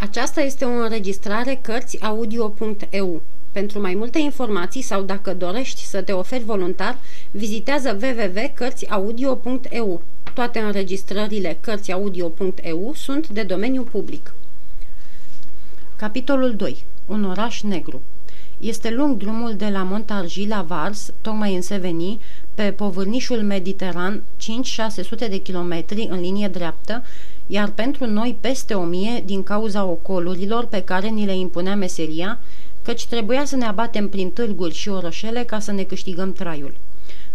Aceasta este o înregistrare Cărțiaudio.eu. Pentru mai multe informații sau dacă dorești să te oferi voluntar, vizitează www.cărțiaudio.eu. Toate înregistrările Cărțiaudio.eu sunt de domeniu public. Capitolul 2. Un oraș negru Este lung drumul de la Montargis la Vars, tocmai în Seveni, pe povârnișul mediteran 5-600 de kilometri în linie dreaptă, iar pentru noi peste o mie din cauza ocolurilor pe care ni le impunea meseria, căci trebuia să ne abatem prin târguri și orășele ca să ne câștigăm traiul.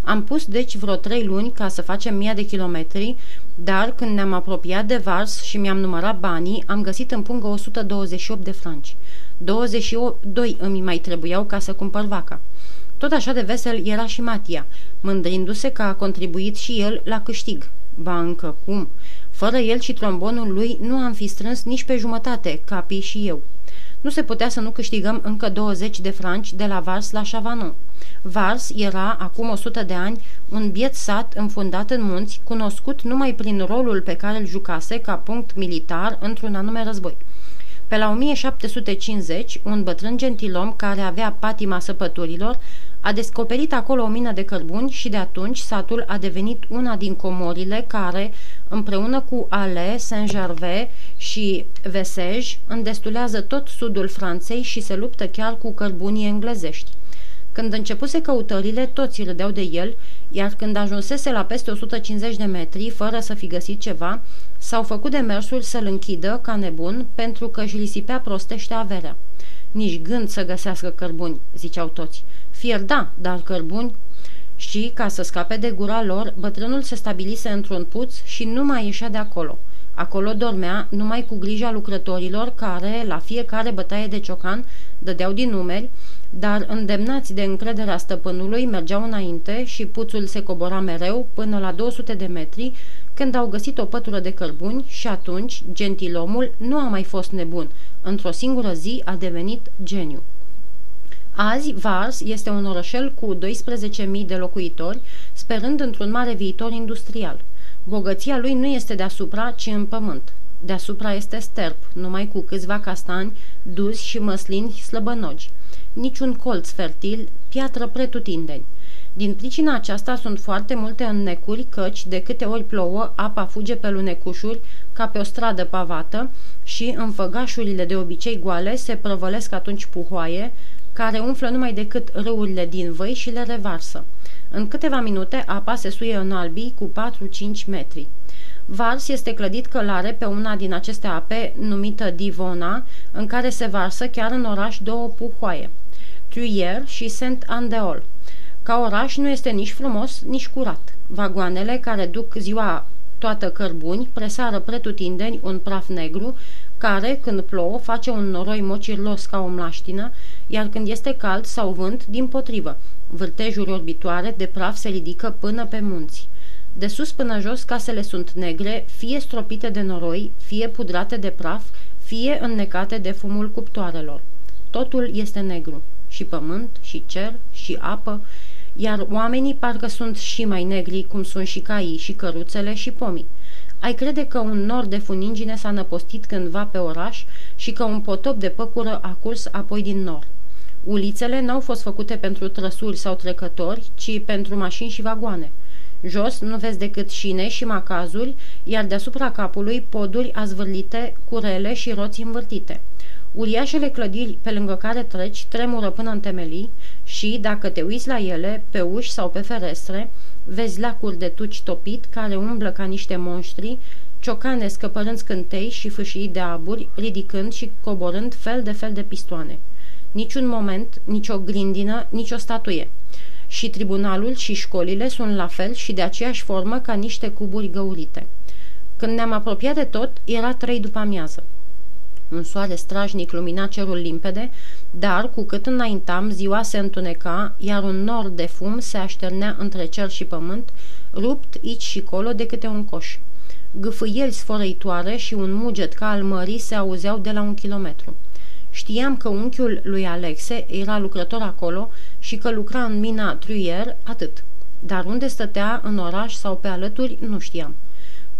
Am pus deci vreo trei luni ca să facem mii de kilometri, dar când ne-am apropiat de Vars și mi-am numărat banii, am găsit în pungă 128 de franci. 22 îmi mai trebuiau ca să cumpăr vaca. Tot așa de vesel era și Matia, mândrindu-se că a contribuit și el la câștig. Ba încă cum? Fără el și trombonul lui nu am fi strâns nici pe jumătate, Capi și eu. Nu se putea să nu câștigăm încă 20 de franci de la Vars la Chavanon. Vars era, acum 100 de ani, un biet sat înfundat în munți, cunoscut numai prin rolul pe care îl jucase ca punct militar într-un anume război. Pe la 1750, un bătrân gentilom care avea patima săpăturilor a descoperit acolo o mină de cărbuni și de atunci satul a devenit una din comorile care, împreună cu Ale, Saint-Gervais și Vesej, îndestulează tot sudul Franței și se luptă chiar cu cărbunii englezești. Când începuse căutările, toți râdeau de el, iar când ajunsese la peste 150 de metri, fără să fi găsit ceva, s-au făcut demersul să-l închidă ca nebun pentru că își lisipea prostește averea. Nici gând să găsească cărbuni, ziceau toți. Fier da, dar cărbuni? Și, ca să scape de gura lor, bătrânul se stabilise într-un puț și nu mai ieșea de acolo. Acolo dormea numai cu grija lucrătorilor care, la fiecare bătaie de ciocan, dădeau din numeri, dar îndemnați de încrederea stăpânului mergeau înainte și puțul se cobora mereu până la 200 de metri, când au găsit o pătură de cărbuni și atunci gentilomul nu a mai fost nebun. Într-o singură zi a devenit geniu. Azi, Vars este un orășel cu 12.000 de locuitori, sperând într-un mare viitor industrial. Bogăția lui nu este deasupra, ci în pământ. Deasupra este sterp, numai cu câțiva castani, duzi și măslini slăbănogi. Niciun colț fertil, piatră pretutindeni. Din pricina aceasta sunt foarte multe înnecuri, căci de câte ori plouă, apa fuge pe lunecușuri ca pe o stradă pavată și în făgașurile de obicei goale se prăvălesc atunci puhoaie, care umflă numai decât râurile din văi și le revarsă. În câteva minute apa se suie în albii cu 4-5 metri. Vars este clădit călare pe una din aceste ape, numită Divona, în care se varsă chiar în oraș două puhoaie, Truyère și Saint-Andeol. Ca oraș nu este nici frumos, nici curat. Vagoanele care duc ziua toată cărbuni presară pretutindeni un praf negru care, când plouă, face un noroi mocirlos ca o mlaștină, iar când este cald sau vânt, din potrivă. Vârtejuri orbitoare de praf se ridică până pe munți. De sus până jos casele sunt negre, fie stropite de noroi, fie pudrate de praf, fie înnecate de fumul cuptoarelor. Totul este negru, și pământ, și cer, și apă, iar oamenii parcă sunt și mai negri, cum sunt și caii, și căruțele, și pomii. Ai crede că un nor de funingine s-a năpostit cândva pe oraș și că un potop de păcură a curs apoi din nor. Ulițele n-au fost făcute pentru trăsuri sau trecători, ci pentru mașini și vagoane. Jos nu vezi decât șine și macazuri, iar deasupra capului poduri azvârlite, curele și roți învârtite. Uriașele clădiri pe lângă care treci tremură până în temelii și, dacă te uiți la ele, pe uși sau pe ferestre, vezi lacuri de tuci topit care umblă ca niște monștri, ciocane scăpărând scântei și fâșii de aburi, ridicând și coborând fel de fel de pistoane. Niciun moment, nicio grindină, nicio statuie. Și tribunalul și școlile sunt la fel și de aceeași formă ca niște cuburi găurite. Când ne-am apropiat de tot, era trei după amiază. Un soare strajnic lumina cerul limpede, dar cu cât înaintam, ziua se întuneca, iar un nor de fum se așternea între cer și pământ, rupt aici și colo de câte un coș. Gâfâieli sfărăitoare și un muget ca al mării se auzeau de la un kilometru. Știam că unchiul lui Alexe era lucrător acolo și că lucra în mina Truier, atât. Dar unde stătea, în oraș sau pe alături, nu știam.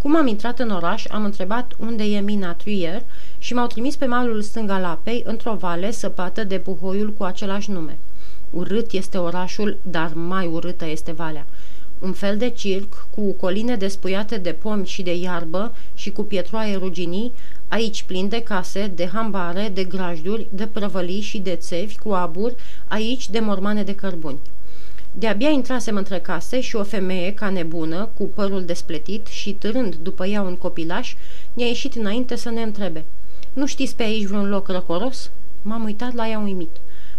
Cum am intrat în oraș, am întrebat unde e mina Trier și m-au trimis pe malul stâng al apei, într-o vale săpată de puhoiul cu același nume. Urât este orașul, dar mai urâtă este valea. Un fel de circ, cu coline despuiate de pomi și de iarbă și cu pietroaie ruginii, aici plin de case, de hambare, de grajduri, de prăvălii și de țevi cu abur, aici de mormane de cărbuni. De-abia intrasem între case și o femeie, ca nebună, cu părul despletit și târând după ea un copilaș, ne-a ieșit înainte să ne întrebe. Nu știți pe aici vreun loc răcoros?" M-am uitat la ea uimit.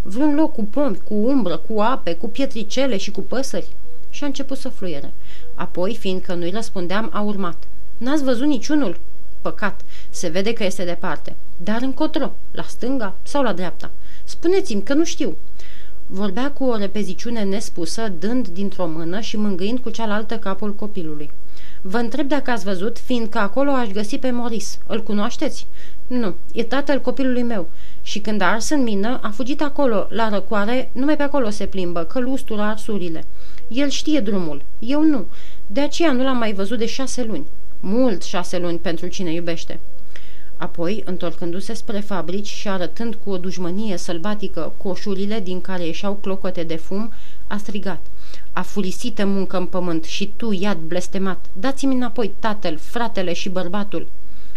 Vreun loc cu pomi, cu umbră, cu ape, cu pietricele și cu păsări?" Și a început să fluiere. Apoi, fiindcă nu-i răspundeam, a urmat. N-ați văzut niciunul?" Păcat, se vede că este departe. Dar încotro, la stânga sau la dreapta? Spuneți-mi că nu știu." Vorbea cu o repeziciune nespusă, dând dintr-o mână și mângâind cu cealaltă capul copilului. Vă întreb dacă ați văzut, fiindcă acolo aș găsi pe Moris. Îl cunoașteți? Nu, e tatăl copilului meu. Și când a ars în mină, a fugit acolo, la răcoare, numai pe acolo se plimbă, că lustură arsurile. El știe drumul, eu nu. De aceea nu l-am mai văzut de șase luni. Mult șase luni pentru cine iubește. Apoi, întorcându-se spre fabrici și arătând cu o dușmănie sălbatică coșurile din care ieșeau clocote de fum, a strigat. A fulisită muncă în pământ și tu, iad blestemat, dați-mi înapoi tatăl, fratele și bărbatul.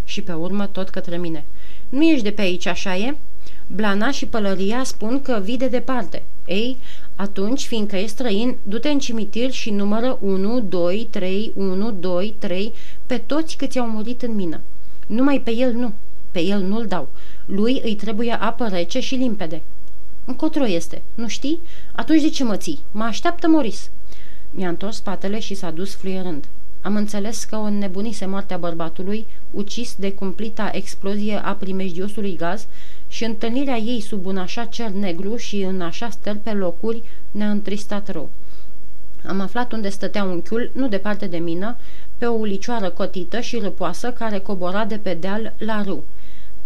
Și pe urmă tot către mine. Nu ești de pe aici, așa e? Blana și pălăria spun că vii de departe. Ei, atunci, fiindcă e străin, du-te în cimitir și numără 1, 2, 3, 1, 2, 3 pe toți câți au murit în mină. Numai pe el nu. Pe el nu-l dau. Lui îi trebuie apă rece și limpede. Încotro este, nu știi? Atunci de ce mă ții? Mă așteaptă Moris. Mi-a întors spatele și s-a dus fluierând. Am înțeles că o înnebunise moartea bărbatului, ucis de cumplita explozie a primejdiosului gaz și întâlnirea ei sub un așa cer negru și în așa stel pe locuri ne-a întristat rău. Am aflat unde stătea unchiul, nu departe de mină, pe o ulicioară cotită și râpoasă care cobora de pe deal la râu.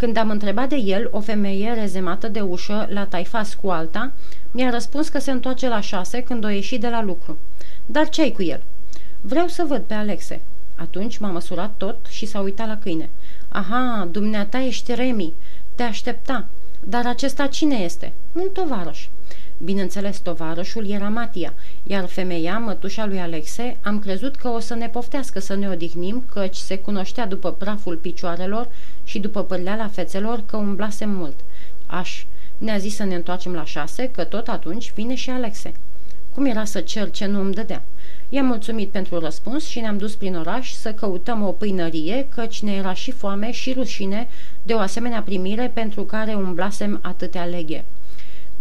Când am întrebat de el, o femeie rezemată de ușă la taifas cu alta, mi-a răspuns că se întoarce la șase când o ieși de la lucru. Dar ce-ai cu el? Vreau să văd pe Alexe. Atunci m-a măsurat tot și s-a uitat la câine. Aha, dumneata ești Remi. Te aștepta. Dar acesta cine este? Un tovarăș. Bineînțeles, tovarășul era Matia, iar femeia, mătușa lui Alexe, am crezut că o să ne poftească să ne odihnim, căci se cunoștea după praful picioarelor și după pârleala fețelor că umblasem mult. Aș, ne-a zis să ne întoarcem la șase, că tot atunci vine și Alexe. Cum era să cer ce nu îmi dădea? I-am mulțumit pentru răspuns și ne-am dus prin oraș să căutăm o pâinărie, căci ne era și foame și rușine de o asemenea primire pentru care umblasem atâtea leghe.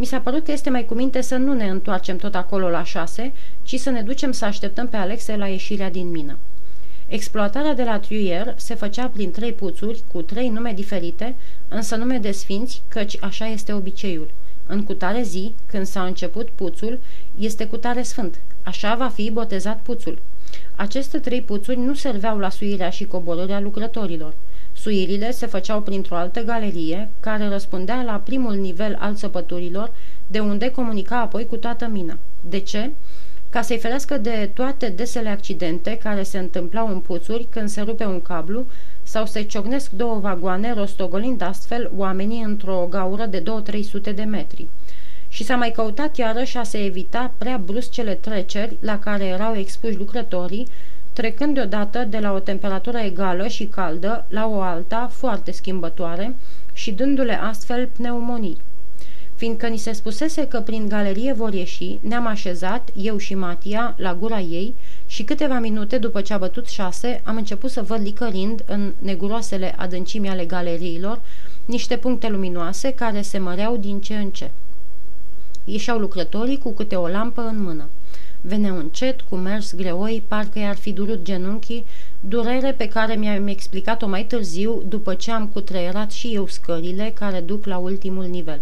Mi s-a părut că este mai cuminte să nu ne întoarcem tot acolo la șase, ci să ne ducem să așteptăm pe Alexe la ieșirea din mină. Exploatarea de la Trier se făcea prin trei puțuri cu trei nume diferite, însă nume de sfinți, căci așa este obiceiul. În cutare zi, când s-a început puțul, este cutare sfânt. Așa va fi botezat puțul. Aceste trei puțuri nu serveau la suirea și coborârea lucrătorilor. Suirile se făceau printr-o altă galerie, care răspundea la primul nivel al săpăturilor, de unde comunica apoi cu toată mina. De ce? Ca să-i ferească de toate desele accidente care se întâmplau în puțuri când se rupe un cablu sau se ciocnesc două vagoane, rostogolind astfel oamenii într-o gaură de 2-300 de metri. Și s-a mai căutat iarăși a se evita prea bruscele treceri la care erau expuși lucrătorii, trecând deodată de la o temperatură egală și caldă la o alta foarte schimbătoare și dându-le astfel pneumonii. Fiindcă ni se spusese că prin galerie vor ieși, ne-am așezat, eu și Matia, la gura ei și câteva minute după ce a bătut șase, am început să văd licărind în neguroasele adâncimi ale galeriilor niște puncte luminoase care se măreau din ce în ce. Ieșeau lucrătorii cu câte o lampă în mână. Veneau încet, cu mers greoi, parcă i-ar fi durut genunchii, durere pe care mi-am explicat-o mai târziu, după ce am cutreierat și eu scările care duc la ultimul nivel.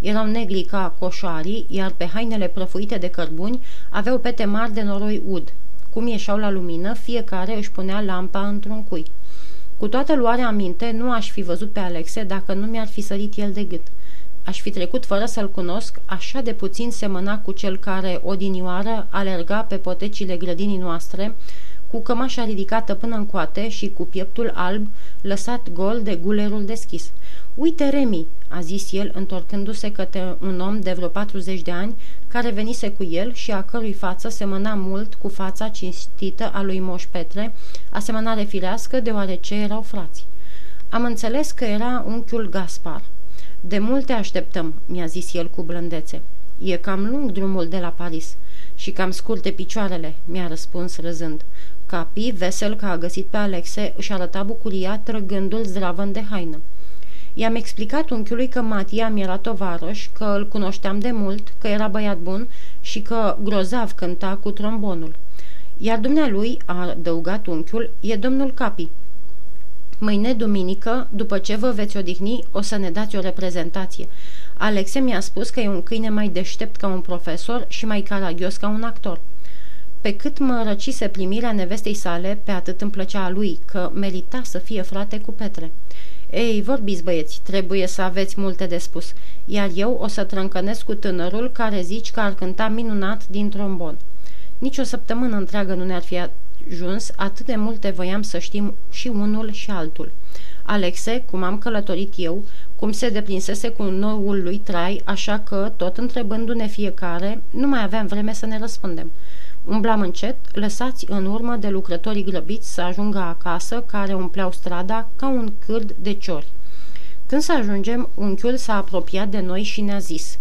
Erau negri ca coșarii, iar pe hainele prăfuite de cărbuni aveau pete mari de noroi ud. Cum ieșeau la lumină, fiecare își punea lampa într-un cui. Cu toată luarea aminte, nu aș fi văzut pe Alexe dacă nu mi-ar fi sărit el de gât. Aș fi trecut fără să-l cunosc, așa de puțin semăna cu cel care, odinioară, alerga pe potecile grădinii noastre, cu cămașa ridicată până în coate și cu pieptul alb lăsat gol de gulerul deschis. Uite, Remi, a zis el, întorcându-se către un om de vreo 40 de ani, care venise cu el și a cărui față semăna mult cu fața cinstită a lui Moș Petre, asemănare firească deoarece erau frați. Am înțeles că era unchiul Gaspar. De multe așteptăm, mi-a zis el cu blândețe. E cam lung drumul de la Paris și cam scurte picioarele, mi-a răspuns râzând. Capi, vesel că a găsit pe Alexe, își arăta bucuria trăgându-l zdravăn de haină. I-am explicat unchiului că Matia mi era tovarăș, că îl cunoșteam de mult, că era băiat bun și că grozav cânta cu trombonul. Iar dumnealui, a adăugat unchiul, e domnul Capi. Mâine, duminică, după ce vă veți odihni, o să ne dați o reprezentație. Alexe mi-a spus că e un câine mai deștept ca un profesor și mai caragios ca un actor. Pe cât mă răcise primirea nevestei sale, pe atât îmi plăcea a lui, că merita să fie frate cu Petre. Ei, vorbiți băieți, trebuie să aveți multe de spus, iar eu o să trâncănesc cu tânărul care zici că ar cânta minunat din trombon. Nici o săptămână întreagă nu ne-ar fi ajuns, atât de multe voiam să știm și unul și altul. Alexe, cum am călătorit eu, cum se deprinsese cu noul lui trai, așa că, tot întrebându-ne fiecare, nu mai aveam vreme să ne răspundem. Umblam încet, lăsați în urmă de lucrătorii grăbiți să ajungă acasă, care umpleau strada ca un cârd de ciori. Când să ajungem, unchiul s-a apropiat de noi și ne-a zis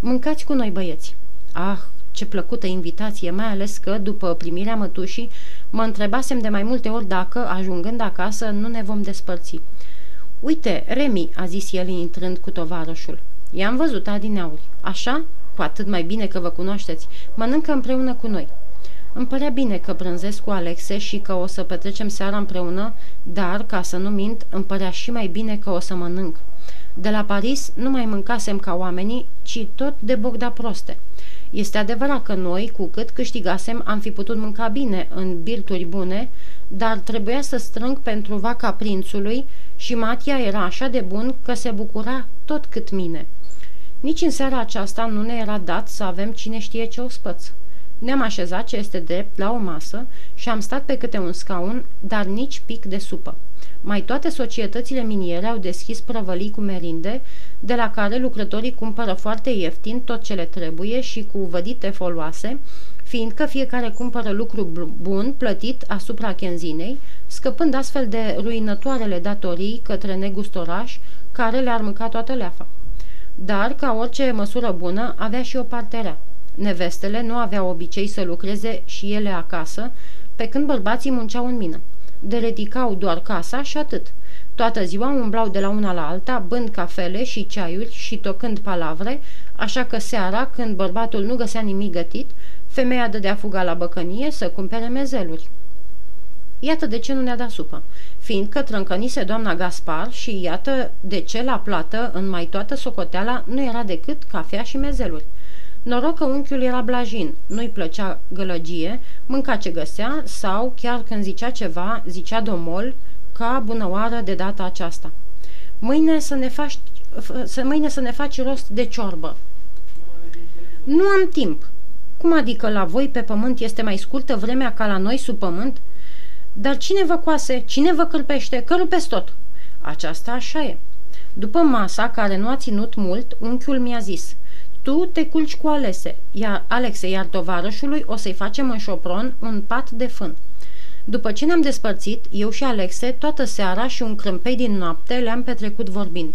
Mâncați cu noi, băieți! Ah, ce plăcută invitație, mai ales că, după primirea mătușii, mă întrebasem de mai multe ori dacă, ajungând acasă, nu ne vom despărți. Uite, Remi, a zis el intrând cu tovarășul. I-am văzut adineauri. Așa? Cu atât mai bine că vă cunoașteți. Mănâncă împreună cu noi. Îmi părea bine că brânzesc cu Alexe și că o să petrecem seara împreună, dar, ca să nu mint, îmi părea și mai bine că o să mănânc. De la Paris nu mai mâncasem ca oamenii, ci tot de bogda proste. Este adevărat că noi, cu cât câștigasem, am fi putut mânca bine în birturi bune, dar trebuia să strâng pentru vaca prințului și Matia era așa de bun că se bucura tot cât mine. Nici în seara aceasta nu ne era dat să avem cine știe ce ospăț. Ne-am așezat ce este drept la o masă și am stat pe câte un scaun, dar nici pic de supă. Mai toate societățile miniere au deschis prăvălii cu merinde, de la care lucrătorii cumpără foarte ieftin tot ce le trebuie și cu vădite foloase, fiindcă fiecare cumpără lucru bun plătit asupra chenzinei, scăpând astfel de ruinătoarele datorii către negustoraș care le-ar mânca toată leafa. Dar, ca orice măsură bună, avea și o parte rea. Nevestele nu aveau obicei să lucreze și ele acasă, pe când bărbații munceau în mină. Deredicau doar casa și atât. Toată ziua umblau de la una la alta, bând cafele și ceaiuri și tocând palavre, așa că seara, când bărbatul nu găsea nimic gătit, femeia dădea fuga la băcănie să cumpere mezeluri. Iată de ce nu ne-a dat supă, fiindcă trâncănise doamna Gaspar și iată de ce la plată, în mai toată socoteala, nu era decât cafea și mezeluri. Noroc că unchiul era blajin, nu-i plăcea gălăgie, mânca ce găsea sau, chiar când zicea ceva, zicea domol, ca bunăoară de data aceasta. Mâine să ne faci, să, mâine să ne faci rost de ciorbă. Nu am timp. Cum adică la voi pe pământ este mai scurtă vremea ca la noi sub pământ? Dar cine vă coase? Cine vă cârpește? Că rupeți tot. Aceasta așa e. După masa, care nu a ținut mult, unchiul mi-a zis Tu te culci cu Alese, iar Alexe, iar tovarășului o să-i facem în șopron un pat de fân. După ce ne-am despărțit, eu și Alexe, toată seara și un crâmpei din noapte le-am petrecut vorbind.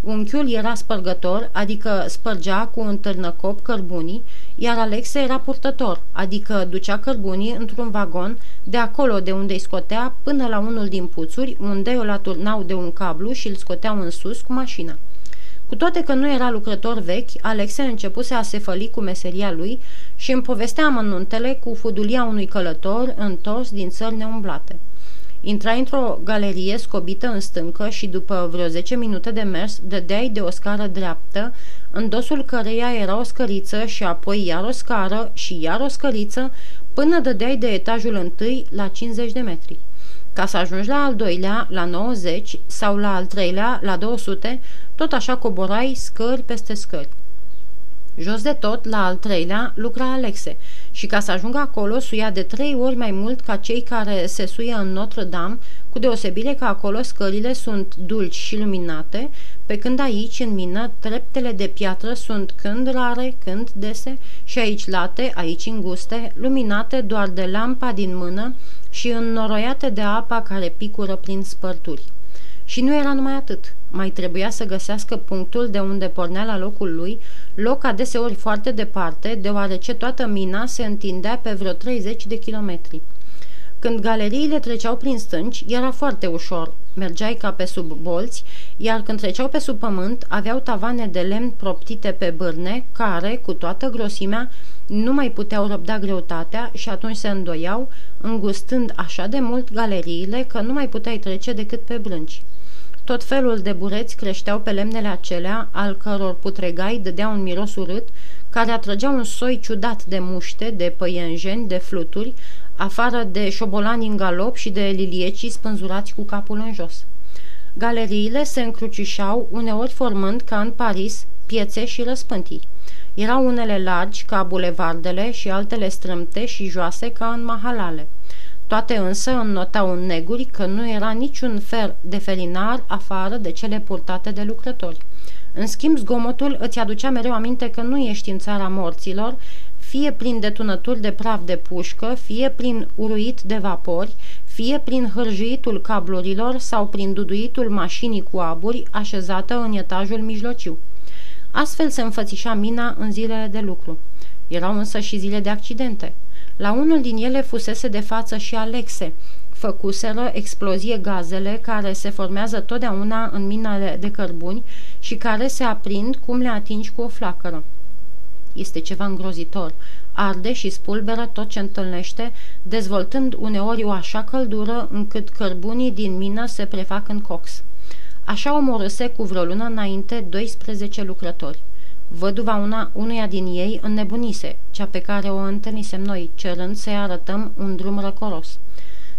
Unchiul era spărgător, adică spărgea cu un târnăcop cărbunii, iar Alexe era purtător, adică ducea cărbunii într-un vagon de acolo de unde îi scotea până la unul din puțuri, unde îl aturnau de un cablu și îl scoteau în sus cu mașina. Cu toate că nu era lucrător vechi, Alexe începuse a se făli cu meseria lui și îmi povestea amănuntele cu fudulia unui călător întors din țări neumblate. Intra într-o galerie scobită în stâncă și după vreo 10 minute de mers dădeai de o scară dreaptă, în dosul căreia era o scăriță și apoi iar o scară și iar o scăriță, până dădeai de etajul întâi la 50 de metri. Ca să ajungi la al doilea, la 90 sau la al treilea, la 200, tot așa coborai scări peste scări. Jos de tot, la al treilea, lucra Alexe și ca să ajungă acolo suia de trei ori mai mult ca cei care se suie în Notre-Dame, cu deosebire că acolo scările sunt dulci și luminate, pe când aici, în mină, treptele de piatră sunt când rare, când dese și aici late, aici înguste, luminate doar de lampa din mână și înnoroiate de apa care picură prin spărturi. Și nu era numai atât. Mai trebuia să găsească punctul de unde pornea la locul lui, loc adeseori foarte departe, deoarece toată mina se întindea pe vreo 30 de kilometri. Când galeriile treceau prin stânci, era foarte ușor. Mergeai ca pe sub bolți, iar când treceau pe sub pământ, aveau tavane de lemn proptite pe bârne, care, cu toată grosimea, nu mai puteau răbda greutatea și atunci se îndoiau, îngustând așa de mult galeriile că nu mai puteai trece decât pe brânci. Tot felul de bureți creșteau pe lemnele acelea, al căror putregai dădea un miros urât, care atrăgea un soi ciudat de muște, de păienjeni, de fluturi, afară de șobolani în galop și de liliecii spânzurați cu capul în jos. Galeriile se încrucișau, uneori formând, ca în Paris, piețe și răspântii. Erau unele largi, ca bulevardele, și altele strâmte și joase, ca în mahalale. Toate însă înnotau în neguri că nu era niciun fel de felinar afară de cele purtate de lucrători. În schimb, zgomotul îți aducea mereu aminte că nu ești în țara morților, fie prin detunături de praf de pușcă, fie prin uruit de vapori, fie prin hârjuitul cablurilor sau prin duduitul mașinii cu aburi așezată în etajul mijlociu. Astfel se înfățișa mina în zilele de lucru. Erau însă și zile de accidente. La unul din ele fusese de față și Alexe. Făcuseră explozie gazele care se formează totdeauna în minele de cărbuni și care se aprind cum le atingi cu o flacără. Este ceva îngrozitor. Arde și spulberă tot ce întâlnește, dezvoltând uneori o așa căldură încât cărbunii din mină se prefac în cox. Așa omorâse cu vreo lună înainte 12 lucrători. Văduva una, unuia din ei înnebunise, cea pe care o întâlnisem noi, cerând să-i arătăm un drum răcoros.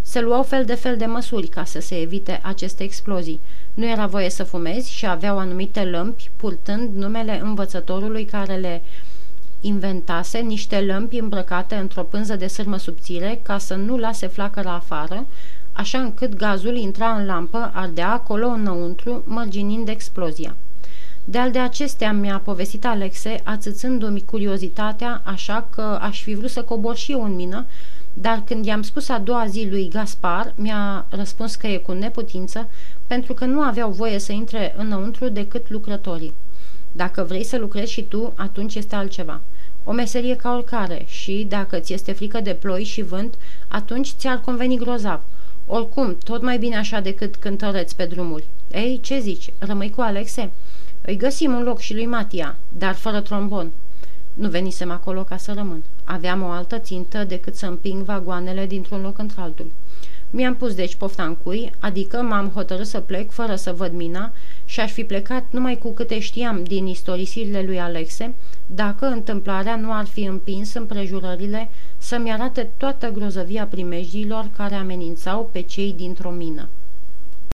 Se luau fel de fel de măsuri ca să se evite aceste explozii. Nu era voie să fumezi și aveau anumite lămpi, purtând numele învățătorului care le inventase niște lămpi îmbrăcate într-o pânză de sârmă subțire ca să nu lase flacăra afară, așa încât gazul intra în lampă, ardea acolo înăuntru, mărginind explozia. De-al de acestea mi-a povestit Alexe, ațățându-mi curiozitatea, așa că aș fi vrut să cobor și eu în mină, dar când i-am spus a doua zi lui Gaspar, mi-a răspuns că e cu neputință, pentru că nu aveau voie să intre înăuntru decât lucrătorii. Dacă vrei să lucrezi și tu, atunci este altceva. O meserie ca oricare și, dacă ți este frică de ploi și vânt, atunci ți-ar conveni grozav. Oricum, tot mai bine așa decât cântăreți pe drumuri. Ei, ce zici? Rămâi cu Alexe?" Îi găsim un loc și lui Matia, dar fără trombon. Nu venisem acolo ca să rămân. Aveam o altă țintă decât să împing vagoanele dintr-un loc într-altul. Mi-am pus deci pofta în cui, adică m-am hotărât să plec fără să văd mina și aș fi plecat numai cu câte știam din istorisirile lui Alexe, dacă întâmplarea nu ar fi împins împrejurările să-mi arate toată grozăvia primejdiilor care amenințau pe cei dintr-o mină.